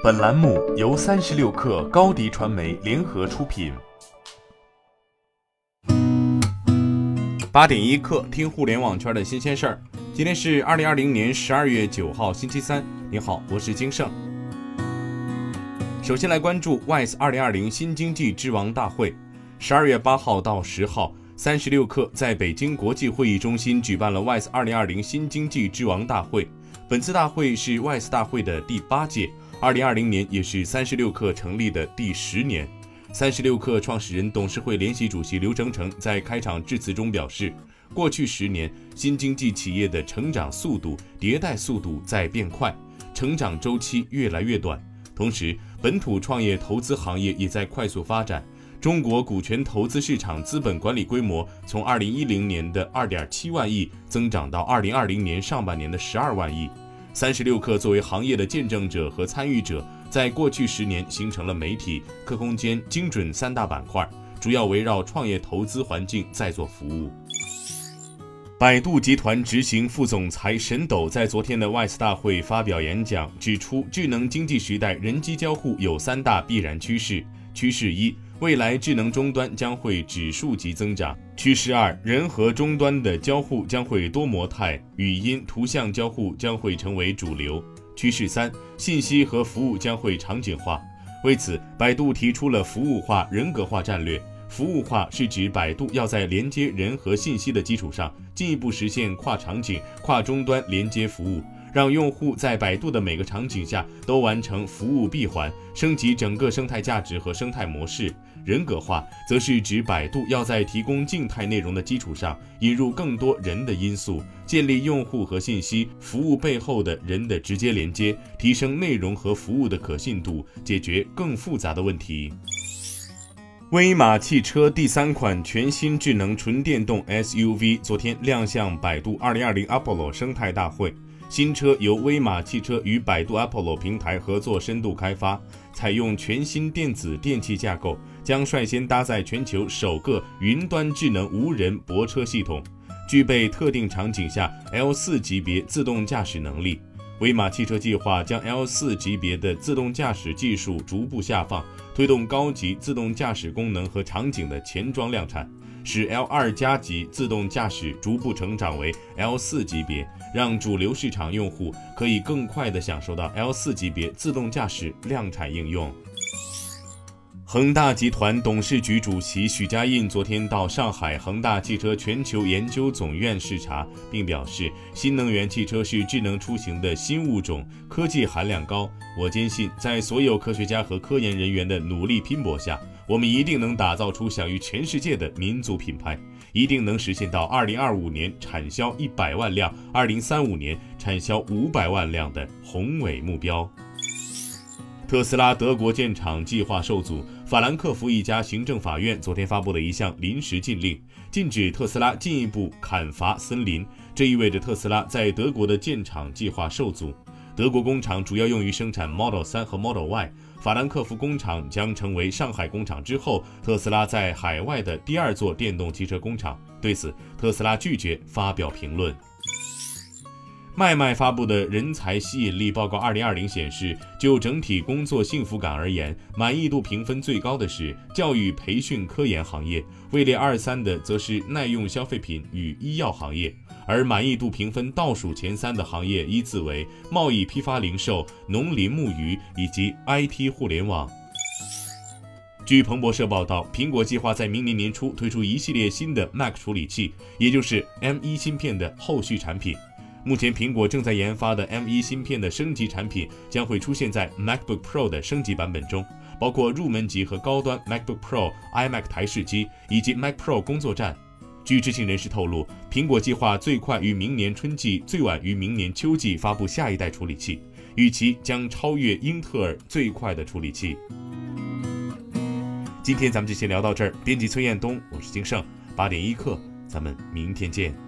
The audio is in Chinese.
本栏目由三十六氪高低传媒联合出品。八点一刻，听互联网圈的新鲜事儿。今天是二零二零年十二月九号，星期三。你好，我是金盛。首先来关注 WISE 二零二零新经济之王大会。十二月八号到十号，三十六氪在北京国际会议中心举办了 WISE 二零二零新经济之王大会。本次大会是 WISE 大会的第八届，二零二零年也是三十六氪成立的第十年。三十六氪创始人、董事会联席主席刘成成在开场致辞中表示，过去十年，新经济企业的成长速度、迭代速度在变快，成长周期越来越短。同时，本土创业投资行业也在快速发展。中国股权投资市场资本管理规模从二零一零年的二点七万亿增长到二零二零年上半年的十二万亿。三十六氪作为行业的见证者和参与者，在过去十年形成了媒体、客空间、精准三大板块，主要围绕创业投资环境在做服务。百度集团执行副总裁沈斗在昨天的 WISE 大会发表演讲，指出智能经济时代人机交互有三大必然趋势。趋势一。未来智能终端将会指数级增长。趋势二，人和终端的交互将会多模态，语音、图像交互将会成为主流。趋势三，信息和服务将会场景化。为此，百度提出了服务化、人格化战略。服务化是指百度要在连接人和信息的基础上，进一步实现跨场景、跨终端连接服务。让用户在百度的每个场景下都完成服务闭环，升级整个生态价值和生态模式。人格化则是指百度要在提供静态内容的基础上，引入更多人的因素，建立用户和信息服务背后的人的直接连接，提升内容和服务的可信度，解决更复杂的问题。威马汽车第三款全新智能纯电动 SUV 昨天亮相百度2020 Apollo 生态大会。新车由威马汽车与百度 Apollo 平台合作深度开发，采用全新电子电气架构，将率先搭载全球首个云端智能无人泊车系统，具备特定场景下 L4 级别自动驾驶能力。威马汽车计划将 L4 级别的自动驾驶技术逐步下放，推动高级自动驾驶功能和场景的前装量产。使 L 二加级自动驾驶逐步成长为 L 四级别，让主流市场用户可以更快地享受到 L 四级别自动驾驶量产应用。恒大集团董事局主席许家印昨天到上海恒大汽车全球研究总院视察，并表示，新能源汽车是智能出行的新物种，科技含量高。我坚信，在所有科学家和科研人员的努力拼搏下。我们一定能打造出享誉全世界的民族品牌，一定能实现到二零二五年产销一百万辆，二零三五年产销五百万辆的宏伟目标。特斯拉德国建厂计划受阻，法兰克福一家行政法院昨天发布了一项临时禁令，禁止特斯拉进一步砍伐森林。这意味着特斯拉在德国的建厂计划受阻。德国工厂主要用于生产 Model 3和 Model Y。法兰克福工厂将成为上海工厂之后特斯拉在海外的第二座电动汽车工厂。对此，特斯拉拒绝发表评论。麦麦发布的人才吸引力报告2020显示，就整体工作幸福感而言，满意度评分最高的是教育培训科研行业，位列二三的则是耐用消费品与医药行业。而满意度评分倒数前三的行业依次为贸易批发零售、农林牧渔以及 IT 互联网。据彭博社报道，苹果计划在明年年初推出一系列新的 Mac 处理器，也就是 M1 芯片的后续产品。目前，苹果正在研发的 M1 芯片的升级产品将会出现在 MacBook Pro 的升级版本中，包括入门级和高端 MacBook Pro、iMac 台式机以及 Mac Pro 工作站。据知情人士透露，苹果计划最快于明年春季，最晚于明年秋季发布下一代处理器，预期将超越英特尔最快的处理器。今天咱们就先聊到这儿。编辑崔彦东，我是金盛，八点一刻，咱们明天见。